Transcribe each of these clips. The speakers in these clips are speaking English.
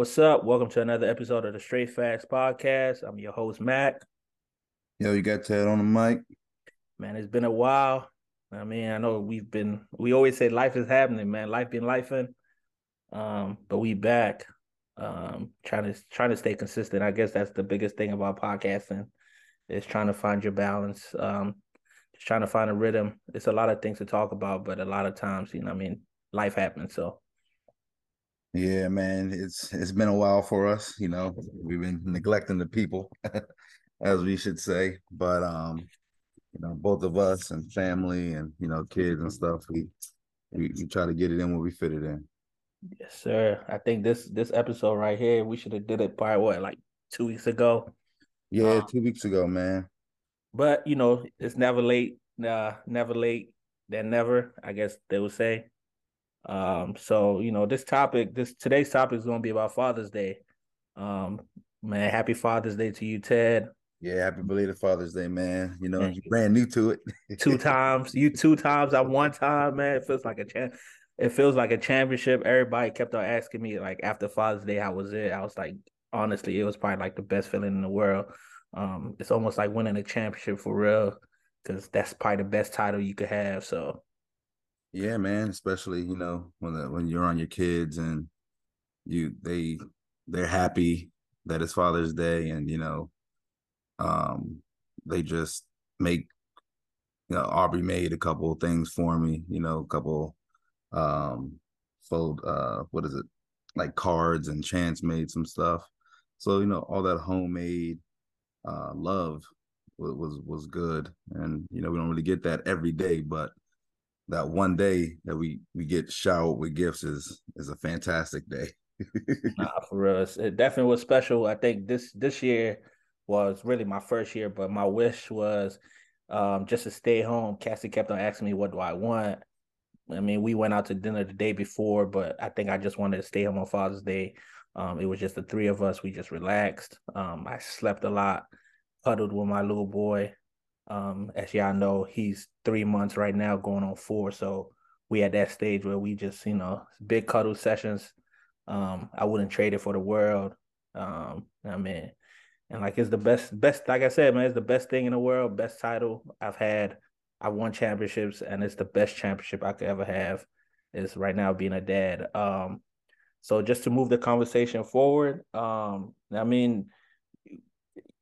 What's up? Welcome to another episode of the Straight Facts Podcast. I'm your host, Mac. Yo, you got Ted on the mic? Man, it's been a while. I mean, I know we've been we always say life is happening, man. Life been lifing. Um, but we back. Um, trying to trying to stay consistent. I guess that's the biggest thing about podcasting is trying to find your balance. Um, just trying to find a rhythm. It's a lot of things to talk about, but a lot of times, you know, I mean, life happens. So Yeah, man. It's it's been a while for us. You know, we've been neglecting the people, as we should say. But um, you know, both of us and family and you know, kids and stuff, we we, we try to get it in where we fit it in. Yes, sir. I think this this episode right here, we should have did it probably what like two weeks ago. Yeah, Um, two weeks ago, man. But you know, it's never late. Uh, never late than never. I guess they would say. Um, so you know, this topic, this today's topic is going to be about Father's Day. Um, man, happy Father's Day to you, Ted. Yeah, happy belated Father's Day, man. You know, you brand new to it. Two times, you two times, I one time, man. It feels like a champ. It feels like a championship. Everybody kept on asking me like after Father's Day, how was it? I was like, honestly, it was probably like the best feeling in the world. Um, it's almost like winning a championship for real, because that's probably the best title you could have. So Yeah, man. Especially you know when the, when you're on your kids and you they they're happy that it's Father's Day and you know um they just make you know Aubrey made a couple things for me. You know, a couple um fold uh what is it like cards and Chance made some stuff. So you know all that homemade uh love was, was good and you know we don't really get that every day but that one day that we we get showered with gifts is is a fantastic day. Nah, for real. It definitely was special. I think this this year was really my first year, but my wish was um just to stay home. Cassie kept on asking me what do I want. I mean, we went out to dinner the day before, but I think I just wanted to stay home on Father's Day. Um, it was just the three of us. We just relaxed. Um, I slept a lot, huddled with my little boy. Um, as y'all know, he's three months right now, going on four. So we at that stage where we just, you know, big cuddle sessions. Um, I wouldn't trade it for the world. Um, I mean, and like it's the best, best, like I said, man, it's the best thing in the world, best title I've had. I won championships, and it's the best championship I could ever have. Is right now being a dad. Um, so just to move the conversation forward, um, I mean,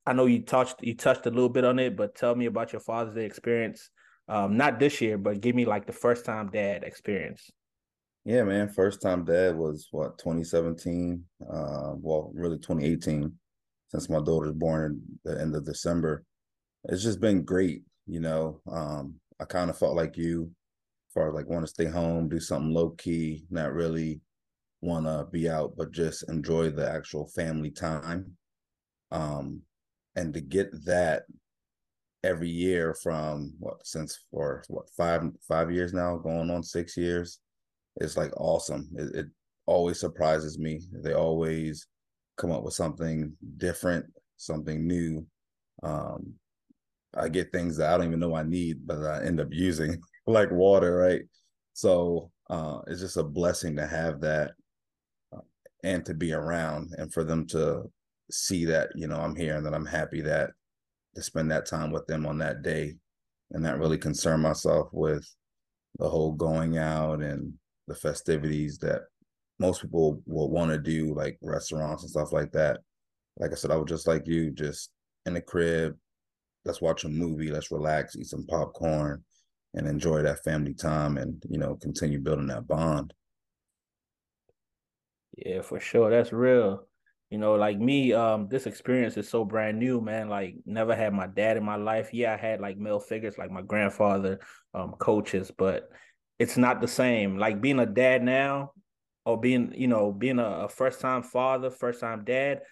I know you touched you touched a little bit on it, but tell me about your Father's Day experience. Um, not this year, but give me like the first time dad experience. Yeah, man. First time dad was what 2017. Uh, well, really 2018, since my daughter's born at the end of December. It's just been great, you know. Um, I kind of felt like you, as far as like want to stay home, do something low key, not really want to be out, but just enjoy the actual family time. Um, and to get that every year from what since for what five five years now, going on six years it's like awesome. It, it always surprises me. They always come up with something different, something new. Um, I get things that I don't even know I need, but I end up using, like water, right? So uh, it's just a blessing to have that uh, and to be around and for them to see that, you know, I'm here and that I'm happy that to spend that time with them on that day and not really concern myself with the whole going out and the festivities that most people will want to do, like restaurants and stuff like that. Like I said, I was just like you, just in the crib. Let's watch a movie. Let's relax, eat some popcorn, and enjoy that family time, and you know, continue building that bond. Yeah, for sure. That's real. You know, like me, um, this experience is so brand new, man. Like never had my dad in my life. Yeah, I had like male figures like my grandfather, um, coaches, but it's not the same. Like being a dad now, or being, you know, being a, a first time father, first time dad,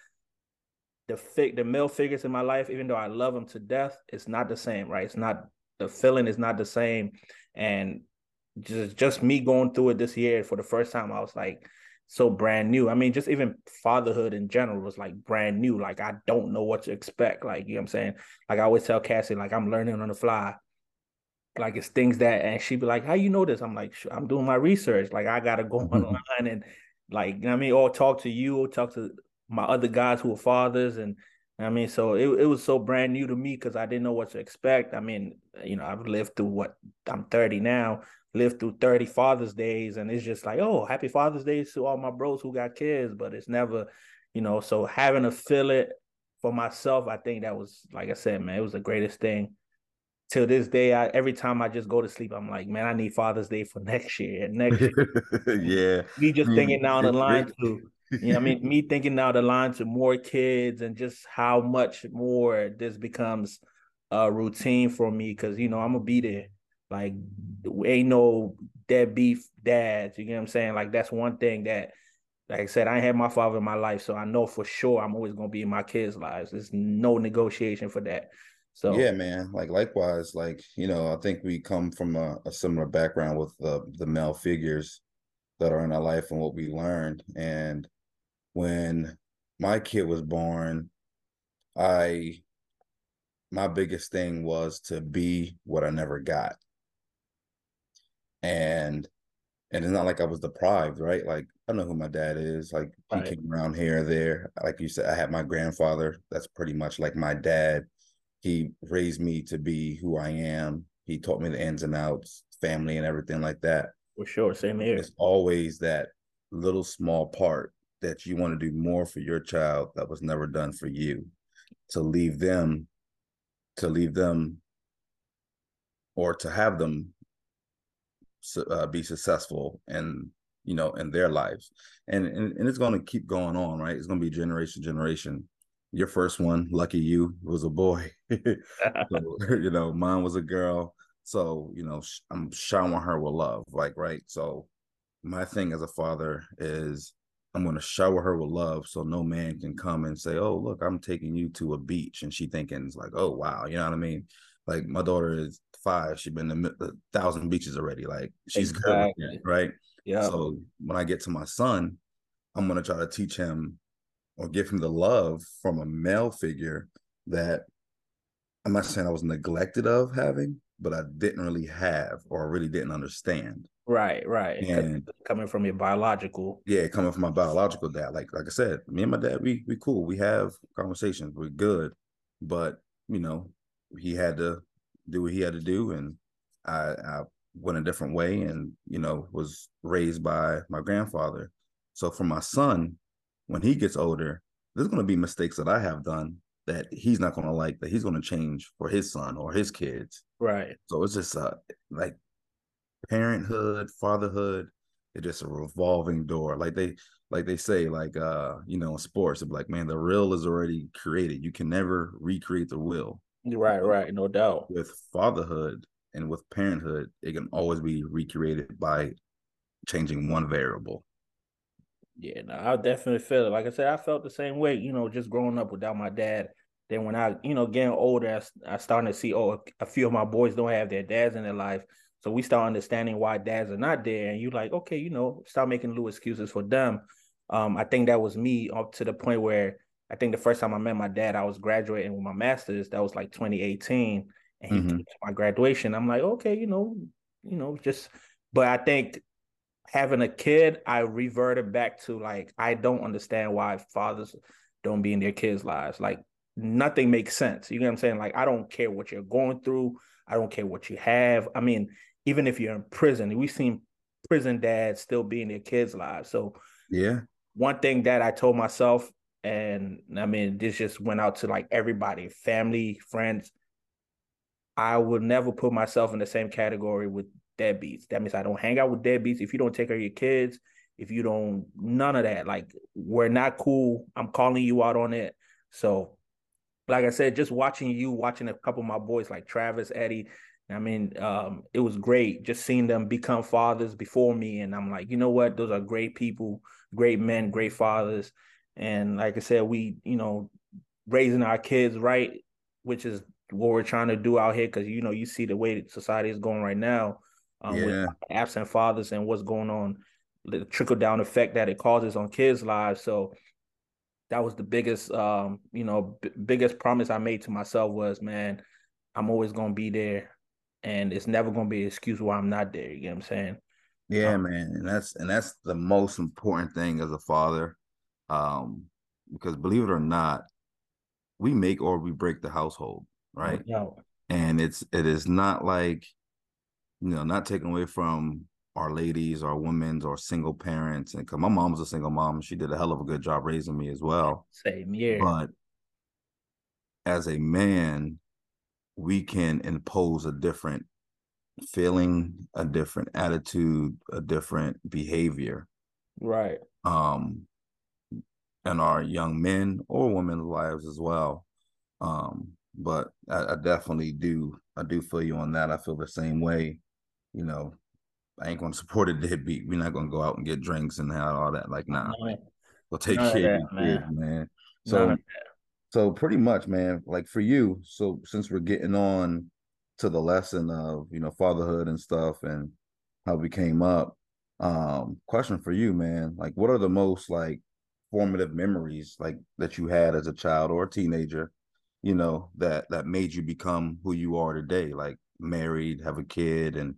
the fig the male figures in my life, even though I love them to death, it's not the same, right? It's not the feeling is not the same. And just just me going through it this year for the first time, I was like, so brand new. I mean, just even fatherhood in general was like brand new. Like I don't know what to expect. Like, you know what I'm saying? Like I always tell Cassie, like I'm learning on the fly. Like it's things that and she'd be like, How you know this? I'm like, I'm doing my research. Like I gotta go online and like you know I mean, or talk to you, or talk to my other guys who are fathers and I mean, so it, it was so brand new to me because I didn't know what to expect. I mean, you know, I've lived through what I'm 30 now, lived through 30 Father's Days, and it's just like, oh, happy Father's Days to all my bros who got kids, but it's never, you know, so having to feel it for myself, I think that was, like I said, man, it was the greatest thing. Till this day, I every time I just go to sleep, I'm like, man, I need Father's Day for next year. Next year. yeah. Me just thinking down the line to you know, I mean, me thinking now the line to more kids and just how much more this becomes a routine for me because you know I'm gonna be there. Like, ain't no deadbeat dads. You get what I'm saying? Like that's one thing that, like I said, I had my father in my life, so I know for sure I'm always gonna be in my kids' lives. There's no negotiation for that. So yeah, man. Like likewise, like you know, I think we come from a, a similar background with the the male figures that are in our life and what we learned. And when my kid was born, I my biggest thing was to be what I never got. And and it's not like I was deprived, right? Like I know who my dad is. Like he came around here or there. Like you said, I had my grandfather. That's pretty much like my dad. He raised me to be who I am. He taught me the ins and outs, family and everything like that. for sure, same here. It's always that little small part that you want to do more for your child that was never done for you. To leave them, to leave them, or to have them uh, be successful and you know in their lives. And and, and it's going to keep going on right? It's going to be generation generation. Your first one lucky you was a boy. So, you know mine was a girl. So you know sh- i'm showering her with love like right? So my thing as a father is i'm going to shower her with love so no man can come and say oh look i'm taking you to a beach. And she thinking it's like oh wow you know what i mean? Like my daughter is five she's been to a uh, thousand beaches already like she's good Exactly. it, right Yeah. so when I get to my son, I'm gonna try to teach him or give him the love from a male figure that I'm not saying I was neglected of having, but I didn't really have or really didn't understand. right, right. And Coming from your biological. yeah, coming from my biological dad, like like I said, me and my dad, we we cool. We have conversations, we're good, but you know, he had to do what he had to do, and I I went a different way, and you know, was raised by my grandfather. So for my son, when he gets older, there's going to be mistakes that I have done that he's not going to like, that he's going to change for his son or his kids. Right. So it's just uh like parenthood, fatherhood, it's just a revolving door. Like they like they say, like uh, you know, in sports, it's like, man, the real is already created. You can never recreate the will. Right, right. No doubt. With fatherhood and with parenthood, it can always be recreated by changing one variable. Yeah, no, I definitely feel it. Like I said, I felt the same way, you know, just growing up without my dad. Then when I, you know, getting older, I started to see, oh, a few of my boys don't have their dads in their life. So we start understanding why dads are not there. And you like, okay, you know, start making little excuses for them. Um, I think that was me up to the point where I think the first time I met my dad, I was graduating with my master's. That was like 2018. And he Mhm. came to my graduation. I'm like, okay, you know, you know, just but I think having a kid, I reverted back to like I don't understand why fathers don't be in their kids' lives. Like nothing makes sense. You know what I'm saying? Like I don't care what you're going through. I don't care what you have. I mean, even if you're in prison, we've seen prison dads still be in their kids' lives. So Yeah. one thing that I told myself, and I mean, this just went out to like everybody, family, friends. I would never put myself in the same category with deadbeats. That means I don't hang out with deadbeats. If you don't take care of your kids, if you don't, none of that. Like, we're not cool. I'm calling you out on it. So, like I said, just watching you, watching a couple of my boys like Travis, Eddie. I mean, um, it was great just seeing them become fathers before me. And I'm like, you know what? Those are great people, great men, great fathers. And like I said, we, you know, raising our kids right, which is what we're trying to do out here. Cause you know, you see the way that society is going right now, um, with absent fathers and what's going on. the trickle down effect that it causes on kids' lives. So that was the biggest, um, you know, b- biggest promise I made to myself was, man, I'm always gonna be there, and it's never gonna be an excuse why I'm not there. You get what I'm saying? Yeah, Um, man, and that's and that's the most important thing as a father, um, because believe it or not, we make or we break the household, right? No, And it's it is not like, you know, not taken away from our ladies, our women's, or single parents, and because my mom was a single mom, she did a hell of a good job raising me as well. same year. But as a man, we can impose a different feeling, a different attitude, a different behavior right. um in our young men or women's lives as well. Um, but I, I definitely do I do feel you on that. I feel the same way. You know, I ain't gonna support a deadbeat. We're not gonna go out and get drinks and have all that. Like, nah, go take care of your kids, man. So so pretty much, man, like for you, so since we're getting on to the lesson of, you know, fatherhood and stuff and how we came up, um, question for you, man, like what are the most like formative memories like that you had as a child or a teenager, you know, that that made you become who you are today, like married, have a kid and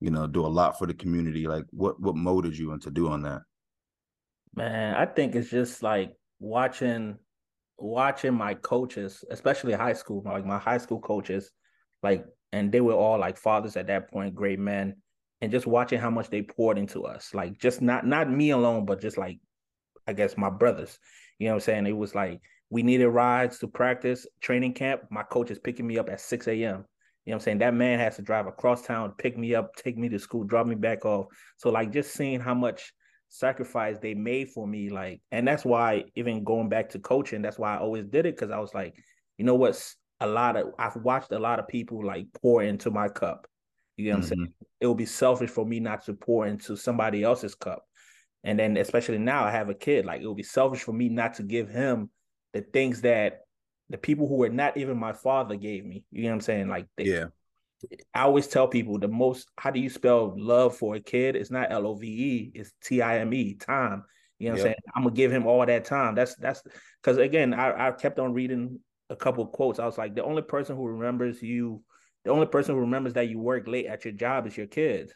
you know, do a lot for the community. Like what what molded you into doing that? Man, I think it's just like watching watching my coaches, especially high school, like my high school coaches, like and they were all like fathers at that point, great men, and just watching how much they poured into us. Like just not not me alone, but just like I guess my brothers. You know what I'm saying? It was like we needed rides to practice, training camp. My coach is picking me up at 6 a.m. You know what I'm saying? That man has to drive across town, pick me up, take me to school, drop me back off. So like just seeing how much sacrifice they made for me, like, and that's why even going back to coaching, that's why I always did it because I was like, you know what's a lot of I've watched a lot of people like pour into my cup. You know what I'm mm-hmm. saying? It would be selfish for me not to pour into somebody else's cup. And then especially now I have a kid, like it would be selfish for me not to give him the things that the people who were not even my father gave me. You know what I'm saying? Like they, Yeah. I always tell people the most how do you spell love for a kid? It's not L O V E, it's T I M E, time. You know what I'm saying? I'm gonna give him all that time. That's that's because again, I, I kept on reading a couple of quotes. I was like, the only person who remembers you, the only person who remembers that you work late at your job is your kids.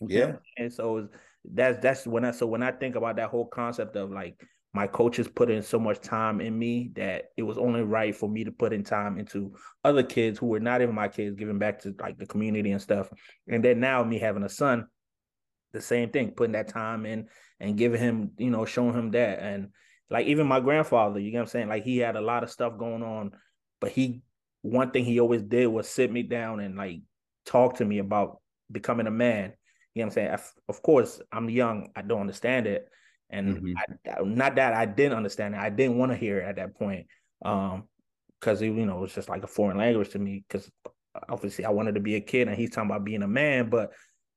Yeah. And so it's- that's that's when I so when I think about that whole concept of like my coaches put in so much time in me that it was only right for me to put in time into other kids who were not even my kids, giving back to like the community and stuff. And then now me having a son, the same thing, putting that time in and giving him, you know, showing him that. And like even my grandfather, you know what I'm saying? Like he had a lot of stuff going on, but he one thing he always did was sit me down and like talk to me about becoming a man. You know what I'm saying? Of- course, I'm young, I don't understand it. And Mhm. I, not that I didn't understand it, I didn't want to hear it at that point. Um, because you know, it's just like a foreign language to me. Because obviously I wanted to be a kid and he's talking about being a man, but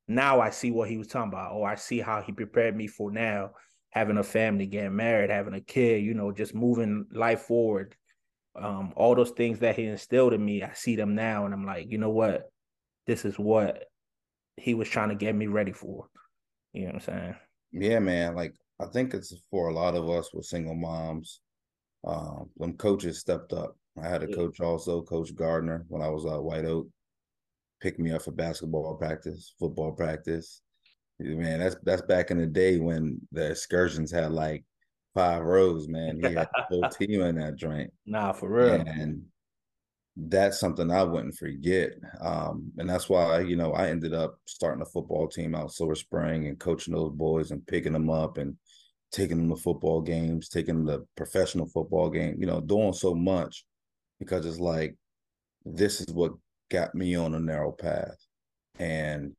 now I see what he was talking about, or I see how he prepared me for now having a family, getting married, having a kid, you know, just moving life forward. Um, all those things that he instilled in me, I see them now, and I'm like, you know what? This is what he was trying to get me ready for. You know what I'm saying? Yeah, man. Like I think it's for a lot of us with single moms. Um, when coaches stepped up. I had a Yeah. coach also, Coach Gardner, when I was at White Oak, picked me up for basketball practice, football practice. Man, that's that's back in the day when the excursions had like five rows, man. He had the whole team in that joint. Nah, for real. And that's something I wouldn't forget. Um, and that's why, you know, I ended up starting a football team out Silver Spring and coaching those boys and picking them up and taking them to football games, taking them to professional football game, you know, doing so much because it's like this is what got me on a narrow path and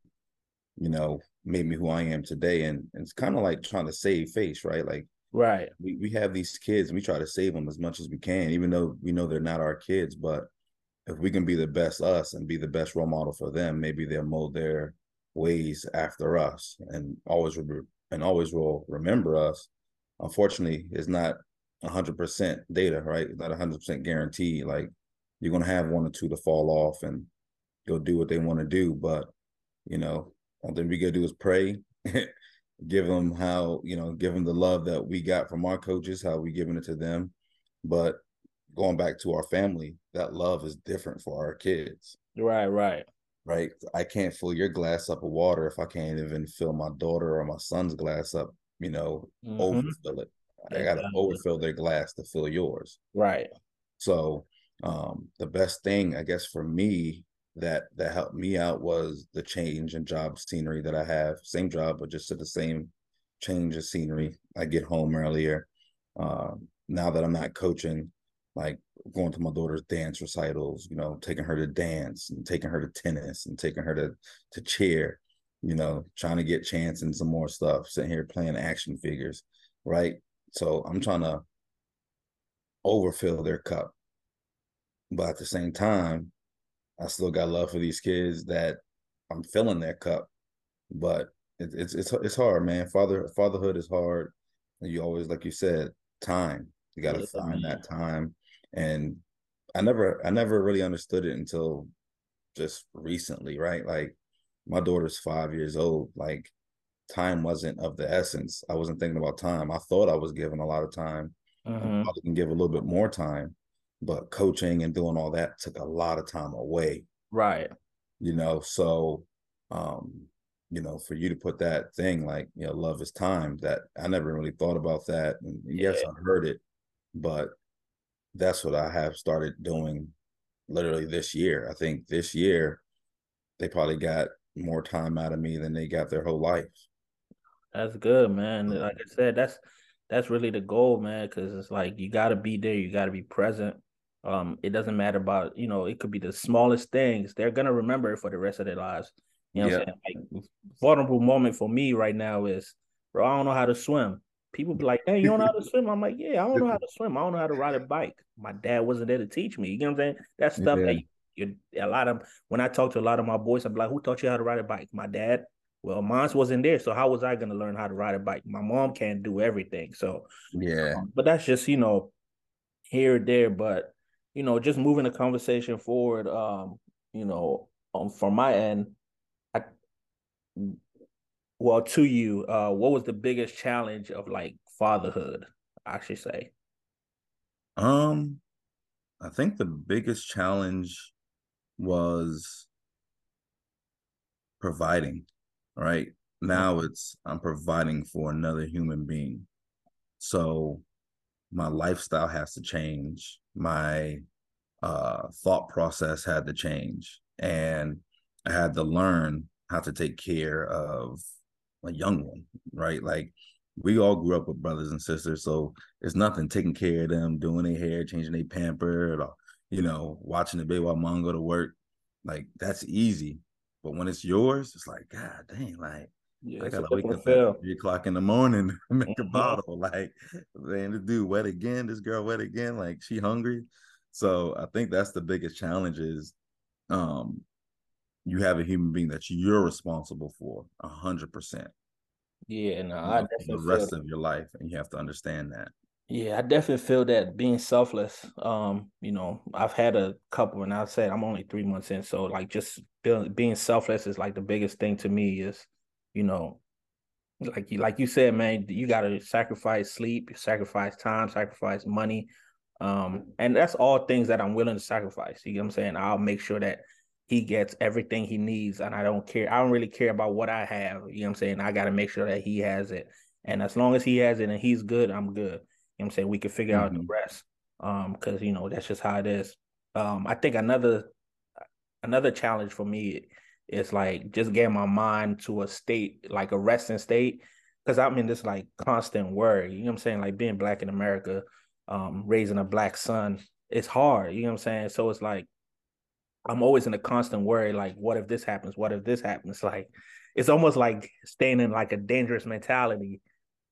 you know made me who I am today. And, and it's kind of like trying to save face, right? Like Right. we, we have these kids and we try to save them as much as we can, even though we know they're not our kids. But if we can be the best us and be the best role model for them, maybe they'll mold their ways after us and always re- and always will remember us. Unfortunately, it's not hundred percent data, right? It's not hundred percent guaranteed. Like you're gonna have one or two to fall off and go do what they want to do. But you know, all thing we gotta do is pray give them how you know give them the love that we got from our coaches, how we giving it to them. But going back to our family, that love is different for our kids. Right, right. Right. I can't fill your glass up with water if I can't even fill my daughter or my son's glass up, you know, Mhm. overfill it. I gotta Exactly. overfill their glass to fill yours. Right. So um the best thing I guess for me that that helped me out was the change in job scenery that I have. Same job, but just to the same change of scenery. I get home earlier. Um now that I'm not coaching, like going to my daughter's dance recitals, you know, taking her to dance and taking her to tennis and taking her to to cheer, you know, trying to get chance and some more stuff, sitting here playing action figures, right? So I'm trying to overfill their cup. But at the same time, I still got love for these kids that I'm filling their cup. But it, it's it's it's hard, man. Father fatherhood is hard. And you always, like you said, time. You got to find that time. And I never I never really understood it until just recently, right? Like my daughter's five years old. Like time wasn't of the essence. I wasn't thinking about time. I thought I was giving a lot of time. I Mhm. probably can give a little bit more time, but coaching and doing all that took a lot of time away, Right. you know. So, um, you know, for you to put that thing like, you know, love is time, that I never really thought about that. And yes, I heard it, but that's what I have started doing literally this year. I think this year they probably got more time out of me than they got their whole life. That's good, man. Like I said, that's that's really the goal, man. Because it's like you got to be there, you got to be present. Um, it doesn't matter about you know, it could be the smallest things. They're gonna remember it for the rest of their lives. You know what I'm saying? Like vulnerable moment for me right now is, bro, I don't know how to swim. People be like, "Hey, you don't know how to swim?" I'm like, "Yeah, I don't know how to swim. I don't know how to ride a bike. My dad wasn't there to teach me." You know what I'm saying? That stuff Yeah. that you, a lot of when I talk to a lot of my boys, I'm like, "Who taught you how to ride a bike?" My dad. Well, mine wasn't there, so how was I gonna learn how to ride a bike? My mom can't do everything, so Yeah. um, but that's just you know here or there but you know just moving the conversation forward um you know um from my end i well to you uh what was the biggest challenge of like fatherhood i should say Um, I think the biggest challenge was providing, right? Now it's I'm providing for another human being. So my lifestyle has to change. My uh thought process had to change. And I had to learn how to take care of a young one, right? Like we all grew up with brothers and sisters, so it's nothing taking care of them, doing their hair, changing their pamper, or you know, watching the baby while mom go to work. Like that's easy. But when it's yours, it's like, God dang, like yeah I a gotta wake up feel. at three o'clock in the morning make a Mhm. bottle. Like, man, this dude wet again. This girl wet again. Like, she hungry. So I think that's the biggest challenge is, um, you have a human being that you're responsible for a hundred percent yeah no you i know, for definitely the rest of your life, and you have to understand that. Yeah, I definitely feel that being selfless. Um, you know, I've had a couple, and I said I'm only three months in, so like just being being selfless is like the biggest thing to me. Is you know, like you like you said, man, you got to sacrifice sleep, sacrifice time, sacrifice money, um, and that's all things that I'm willing to sacrifice. You know what I'm saying? I'll make sure that he gets everything he needs, and I don't care. I don't really care about what I have. You know what I'm saying? I got to make sure that he has it, and as long as he has it and he's good, I'm good. You know what I'm saying? We can figure out the Mhm. rest. Um, because you know, that's just how it is. Um, I think another another challenge for me is like just getting my mind to a state, like a resting state. Cause I'm in this like constant worry. You know what I'm saying? Like being black in America, um, raising a black son, it's hard. You know what I'm saying? So it's like I'm always in a constant worry, like, what if this happens? What if this happens? Like, it's almost like staying in like a dangerous mentality.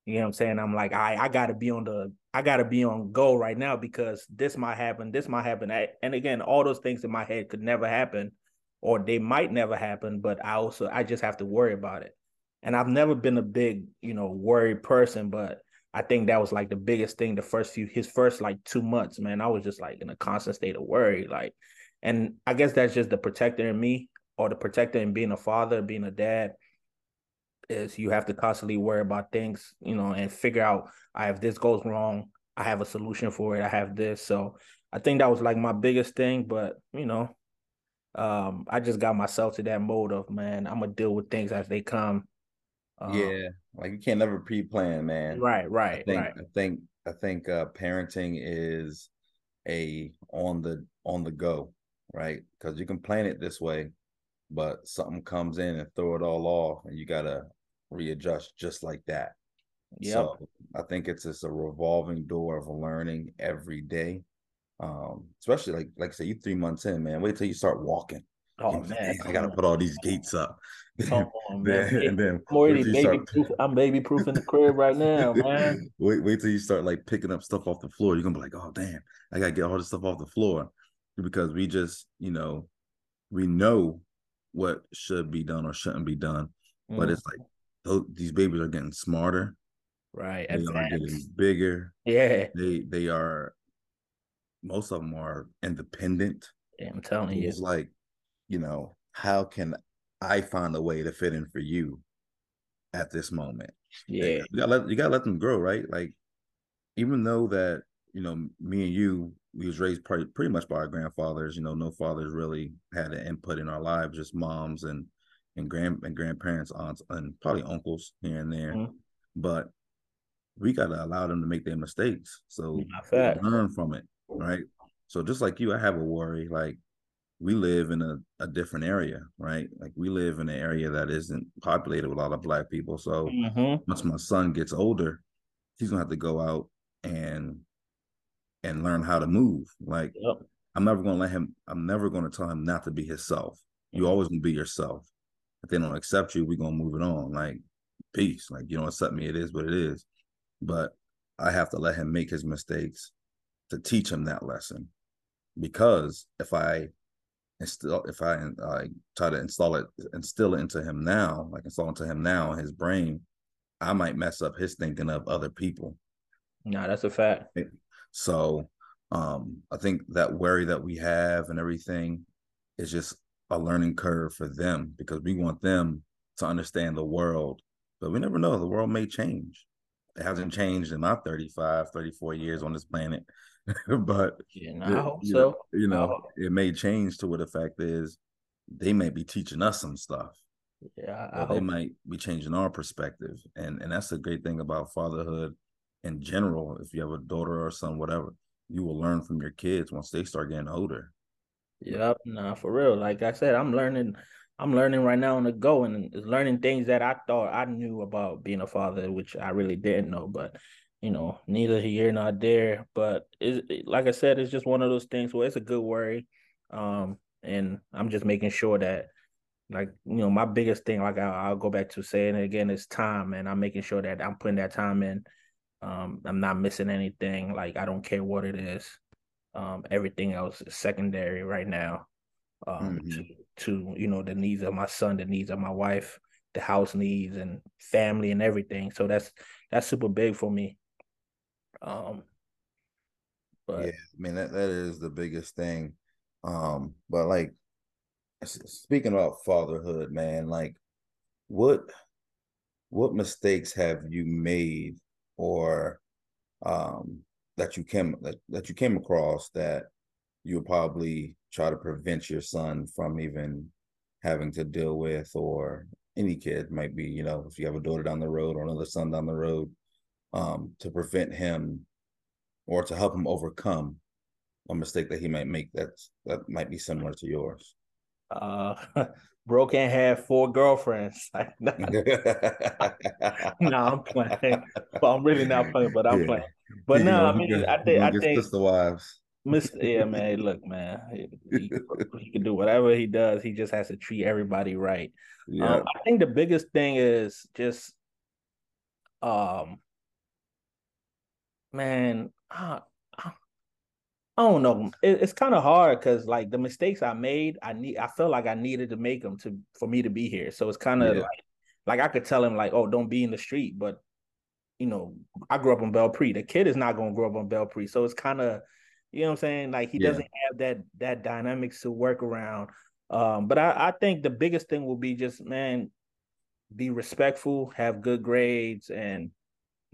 You know what I'm saying? I'm like, I I gotta be on the I gotta be on go right now because this might happen, this might happen. I- And again, all those things in my head could never happen, or they might never happen, but I also I just have to worry about it. And I've never been a big, you know, worried person, but I think that was like the biggest thing the first few his first like two months, man. I was just like in a constant state of worry. Like, and I guess that's just the protector in me or the protector in being a father, being a dad. is you have to constantly worry about things, you know, and figure out I if this goes wrong, I have a solution for it. I have this. So I think that was like my biggest thing. But you know, um, I just got myself to that mode of man, I'm gonna deal with things as they come. Um, yeah, like you can't never pre-plan, man. Right, right, I think, right. I think I think uh parenting is a on the on the go, right? Because you can plan it this way, but something comes in and throw it all off, and you gotta readjust just like that. Yeah. So I think it's just a revolving door of learning every day. Um, especially like like I say, you three months in, man. Wait till you start walking. Oh man, I gotta put all these gates up. Come on, man. and then I'm already baby start... proof. I'm baby proof in the crib right now, man. wait, wait till you start like picking up stuff off the floor. You're gonna be like, oh damn, I gotta get all this stuff off the floor. Because we just, you know, we know what should be done or shouldn't be done. Mm. But it's like those, these babies are getting smarter. Right. They Advanced. are getting bigger. Yeah. They they are most of them are independent. Yeah, I'm telling you. It's like, you know, how can I find a way to fit in for you at this moment? Yeah. You gotta let you gotta let them grow, right? Like even though that, you know, me and you, we was raised pretty pretty much by our grandfathers, you know, no fathers really had an input in our lives, just moms and and grand and grandparents, aunts, and probably uncles here and there. Mm-hmm. But we gotta allow them to make their mistakes. So learn from it, right? So just like you, I have a worry. Like we live in a, a different area, right? Like we live in an area that isn't populated with a lot of black people. So mm-hmm. once my son gets older, he's gonna have to go out and and learn how to move. Like yep. I'm never gonna let him. I'm never gonna tell him not to be himself. You mm-hmm. always gonna be yourself. If they don't accept you, we're gonna move it on. Like peace. Like you don't accept me, it is what it is. But I have to let him make his mistakes to teach him that lesson. Because if I instill, if I uh, try to install it, instill it into him now, like install into him now in his brain, I might mess up his thinking of other people. No, that's a fact. So um, I think that worry that we have and everything is just a learning curve for them because we want them to understand the world. But we never know, the world may change. It hasn't changed in my 35, 34 years on this planet. but yeah, no, I hope you so. Know, you know, it may change to what the fact is they may be teaching us some stuff. Yeah, I, I they might be changing our perspective. And and that's the great thing about fatherhood in general. If you have a daughter or son, whatever, you will learn from your kids once they start getting older. Yep, nah, for real. Like I said, I'm learning. I'm learning right now on the go and learning things that I thought I knew about being a father, which I really didn't know. But you know, neither here nor there. But it, like I said, it's just one of those things where it's a good worry. Um, and I'm just making sure that, like, you know, my biggest thing, like I, will go back to saying it again, is time, and I'm making sure that I'm putting that time in. Um, I'm not missing anything. Like I don't care what it is. Um, everything else is secondary right now. Um, mm-hmm. to, to you know the needs of my son, the needs of my wife, the house needs, and family and everything. So that's that's super big for me. Um, but yeah, I mean that that is the biggest thing. Um, but like speaking about fatherhood, man, like what what mistakes have you made or um that you came that, that you came across that you'll probably try to prevent your son from even having to deal with or any kid might be you know if you have a daughter down the road or another son down the road um to prevent him or to help him overcome a mistake that he might make that's that might be similar to yours uh bro can't four girlfriends no i'm playing well, i'm really not playing but i'm yeah. playing but no, I mean, I think I think sister wives. Mr. Yeah, man. Look, man, he, he, he, can do whatever he does. He just has to treat everybody right. Yeah. Um, I think the biggest thing is just, um, man, I, I, don't know. It, it's kind of hard because like the mistakes I made, I need. I felt like I needed to make them to for me to be here. So it's kind of yeah. like, like I could tell him like, oh, don't be in the street, but you know, I grew up on Belpre. The kid is not going to grow up on Belpre, so it's kind of, you know, what I'm saying, like he yeah. doesn't have that that dynamics to work around. Um, but I, I think the biggest thing will be just man, be respectful, have good grades, and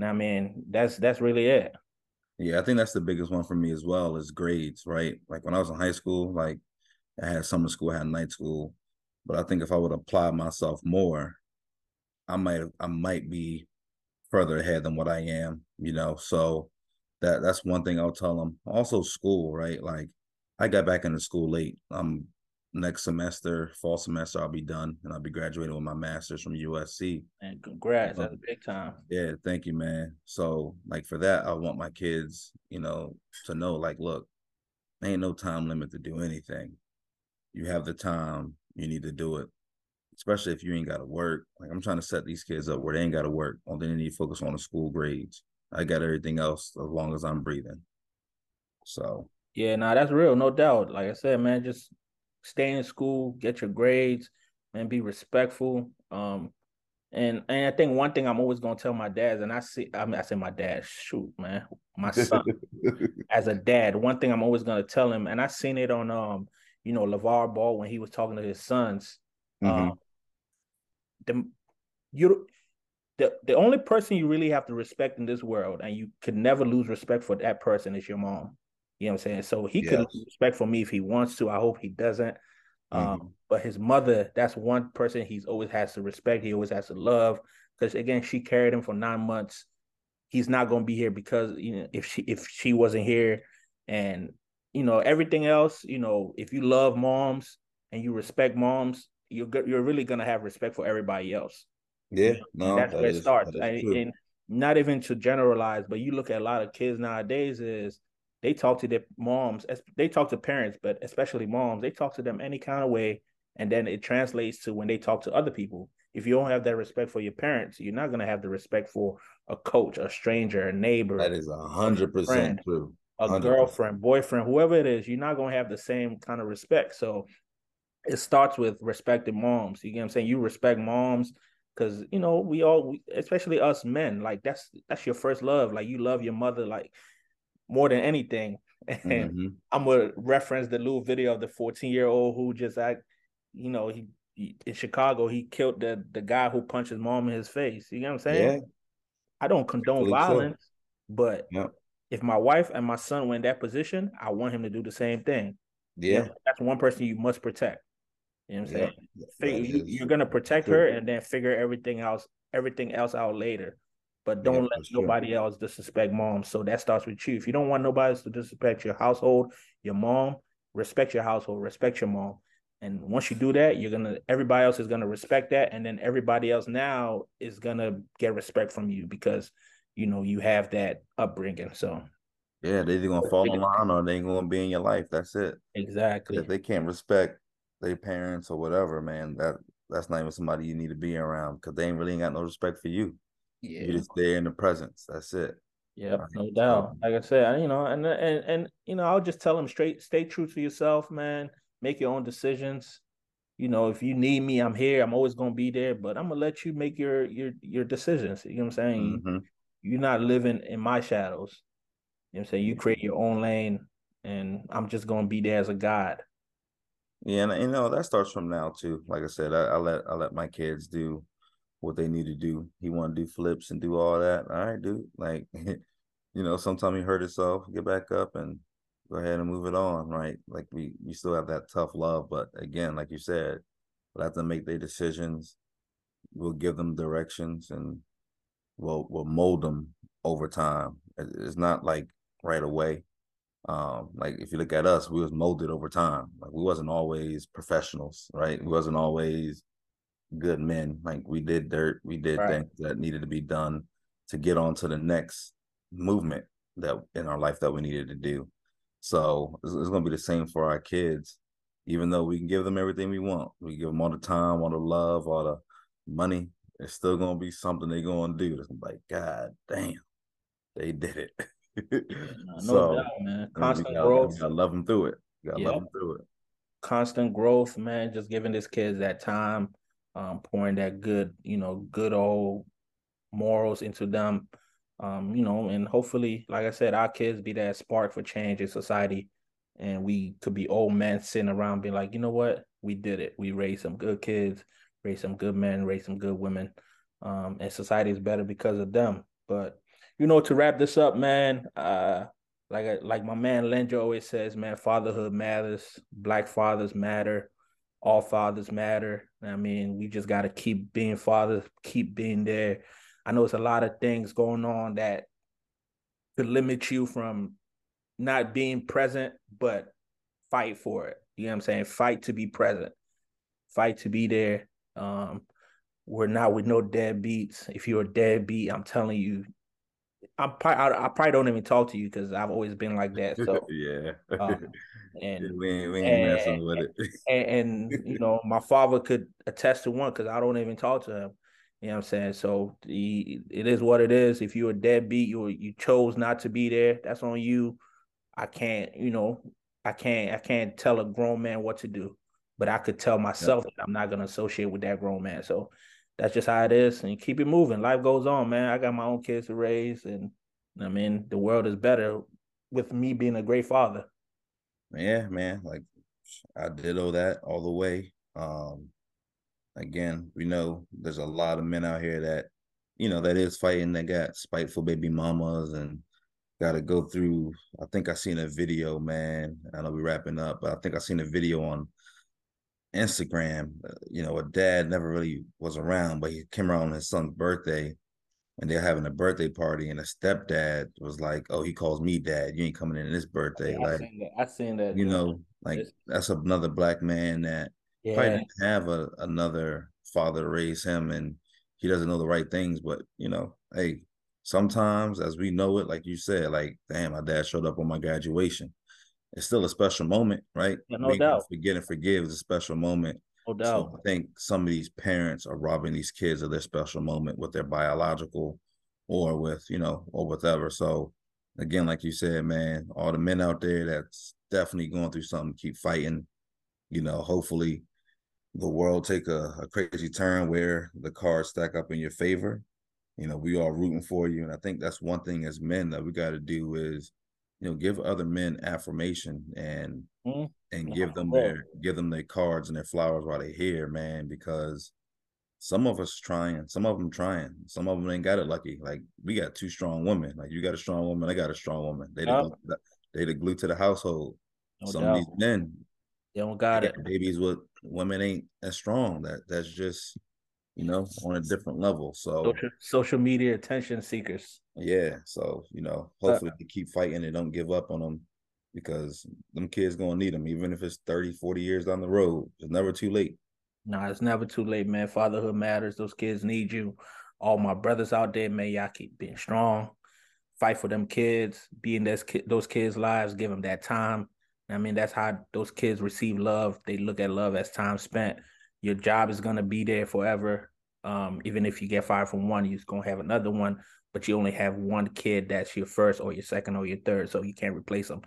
I mean that's that's really it. Yeah, I think that's the biggest one for me as well is grades, right? Like when I was in high school, like I had summer school, I had night school, but I think if I would apply myself more, I might I might be further ahead than what I am, you know. So that that's one thing I'll tell them. Also, school, right? Like I got back into school late. Um, next semester, fall semester, I'll be done and I'll be graduating with my master's from USC. And congrats, that's a big time. Yeah, thank you, man. So, like for that, I want my kids, you know, to know, like, look, ain't no time limit to do anything. You have the time, you need to do it. Especially if you ain't got to work. Like I'm trying to set these kids up where they ain't got to work. Only they need to focus on the school grades. I got everything else as long as I'm breathing. So yeah, nah, that's real, no doubt. Like I said, man, just stay in school, get your grades, and be respectful. Um, and and I think one thing I'm always gonna tell my dads, and I see, I mean, I say my dad, shoot, man, my son, as a dad, one thing I'm always gonna tell him, and I seen it on, um, you know, LeVar Ball when he was talking to his sons. Mhm. Um, the you, the the only person you really have to respect in this world, and you could never lose respect for that person, is your mom. You know what I'm saying? So he could lose respect for me if he wants to. I hope he doesn't. Um, Mhm. but his mother, that's one person he's always has to respect. He always has to love because again, she carried him for nine months. He's not going to be here because you know if she if she wasn't here, and you know everything else. You know if you love moms and you respect moms, you're you're really gonna have respect for everybody else. yeah, no, that's that where it starts. is And, and not even to generalize, but you look at a lot of kids nowadays is they talk to their moms, they talk to parents, but especially moms, they talk to them any kind of way, and then it translates to when they talk to other people. If you don't have that respect for your parents, you're not gonna have the respect for a coach, a stranger, a neighbor, that is a hundred percent friend. true. a 100%. girlfriend, boyfriend, whoever it is, you're not gonna have the same kind of respect. So it starts with respecting moms. You get what I'm saying? You respect moms because you know we all, we, especially us men, like that's that's your first love. Like you love your mother like more than anything. And Mhm. I'm gonna reference the little video of the 14 year old who just act, you know, he, he in Chicago he killed the the guy who punched his mom in his face. You get what I'm saying? Yeah, I don't condone so. violence, but Yep. if my wife and my son were in that position, I want him to do the same thing. You yeah, know, that's one person you must protect. You know what I'm saying? that Figure, you, you're gonna protect her and then figure everything else, everything else out later. But don't for let nobody else disrespect mom. So that starts with you. If you don't want nobody else to disrespect your household, your mom, respect your household, respect your mom. And once you do that, you're gonna everybody else is gonna respect that, and then everybody else now is gonna get respect from you because you know you have that upbringing. So yeah. They either gonna fall in line or they ain't gonna be in your life. That's it. exactly. If they can't respect their parents or whatever, man, that that's not even somebody you need to be around because they ain't really ain't got no respect for you. Yeah. You just there in the presence. That's it. Yep, Right. no doubt. Like I said, you know, and and and you know, I'll just tell them straight, stay true to yourself, man. Make your own decisions. You know, if you need me, I'm here. I'm always gonna be there, but I'm gonna let you make your your your decisions. You know what I'm saying? Mhm. You're not living in my shadows. You know what I'm saying? You create your own lane, and I'm just gonna be there as a guide. Yeah, and you know that starts from now too. Like I said, I, I let I let my kids do what they need to do. He want to do flips and do all that. All right, dude. Like, you know, sometimes he hurt himself. Get back up and go ahead and move it on. Right? Like we we still have that tough love, but again, like you said, let them make their decisions. We'll give them directions and we'll we'll mold them over time. It's not like right away. Um, like if you look at us, we was molded over time. Like we wasn't always professionals, right? We wasn't always good men. Like we did dirt, we did Right. things that needed to be done to get on to the next movement that in our life that we needed to do. So it's, it's gonna be the same for our kids. Even though we can give them everything we want, we give them all the time, all the love, all the money. It's still gonna be something they're gonna do. It's like, God damn, they did it. No so doubt, man. Constant gotta, growth. gotta love them through it. Gotta love them through it. constant growth, man. Just giving these kids that time, um, pouring that good, you know, good old morals into them. Um, you know, and hopefully, like I said, our kids be that spark for change in society. And we could be old men sitting around being like, you know what? We did it. We raised some good kids. raised some good men, raised some good women, um, and society is better because of them. But you know, to wrap this up, man, uh, like like my man Lenjo always says, man, fatherhood matters. Black fathers matter. All fathers matter. I mean, we just got to keep being fathers, keep being there. I know it's a lot of things going on that could limit you from not being present, but fight for it. You know what I'm saying? Fight to be present. Fight to be there. Um, we're not with no deadbeats. If you're a deadbeat, I'm telling you, I'm probably, I, I probably don't even talk to you because I've always been like that. So yeah. um, and we ain't, we ain't and, messing with it. and, and you know, my father could attest to one because I don't even talk to him. You know what I'm saying? So the, it is what it is. If you're a deadbeat, you you chose not to be there. That's on you. I can't, you know, I can't I can't tell a grown man what to do, but I could tell myself that I'm not gonna associate with that grown man. So that's just how it is. And keep it moving. Life goes on, man. I got my own kids to raise, and I mean the world is better with me being a great father. Yeah, man. Like I did all that all the way. Um again, we know there's a lot of men out here that, you know, that is fighting, that got spiteful baby mamas and got to go through. I think I seen a video, man. I know we're wrapping up, but I think I seen a video on Instagram. Uh, you know, a dad never really was around, but he came around on his son's birthday and they're having a birthday party, and the stepdad was like, "Oh, he calls me dad. You ain't coming in this birthday." Yeah, like, I seen that. I seen that. you yeah. know, like It's- that's another black man that probably didn't have a, another father to raise him and he doesn't know the right things but you know hey sometimes as we know it like you said like damn my dad showed up on my graduation it's still a special moment right Yeah, no can doubt. forget and forgive is a special moment no doubt. so i think some of these parents are robbing these kids of their special moment with their biological or with you know or whatever so again like you said man all the men out there that's definitely going through something keep fighting you know hopefully the world take a, a crazy turn where the cards stack up in your favor. You know, we are rooting for you. And I think that's one thing as men that we got to do is, you know, give other men affirmation and Mhm. and give them their give them their cards and their flowers while they're here, man, because some of us trying, some of them trying, some of them ain't got it lucky. Like we got two strong women. Like you got a strong woman, I got a strong woman. They Yeah. glue- they the glue to the household. No some doubt. of these men, They don't they got it. babies with women ain't as strong. That that's just you know on a different level. So Social, social media attention seekers. yeah, so you know Uh, hopefully they keep fighting and don't give up on them because them kids gonna need them even if it's 30, 40 years down the road. It's never too late. Nah, it's never too late, man. Fatherhood matters. Those kids need you. All my brothers out there, man, y'all keep being strong. Fight for them kids. Be in those those kids' lives. Give them that time. I mean, that's how those kids receive love. They look at love as time spent. Your job is gonna be there forever. Um, even if you get fired from one, you're gonna have another one, but you only have one kid that's your first or your second or your third, so you can't replace them.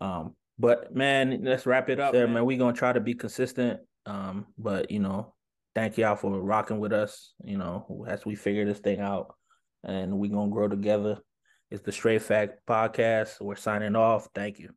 Um, but man, let's wrap it up. Yeah, man, we're gonna try to be consistent. Um, but you know, thank y'all for rocking with us, you know, as we figure this thing out and we're gonna grow together. It's the Straight Fact Podcast. We're signing off. Thank you.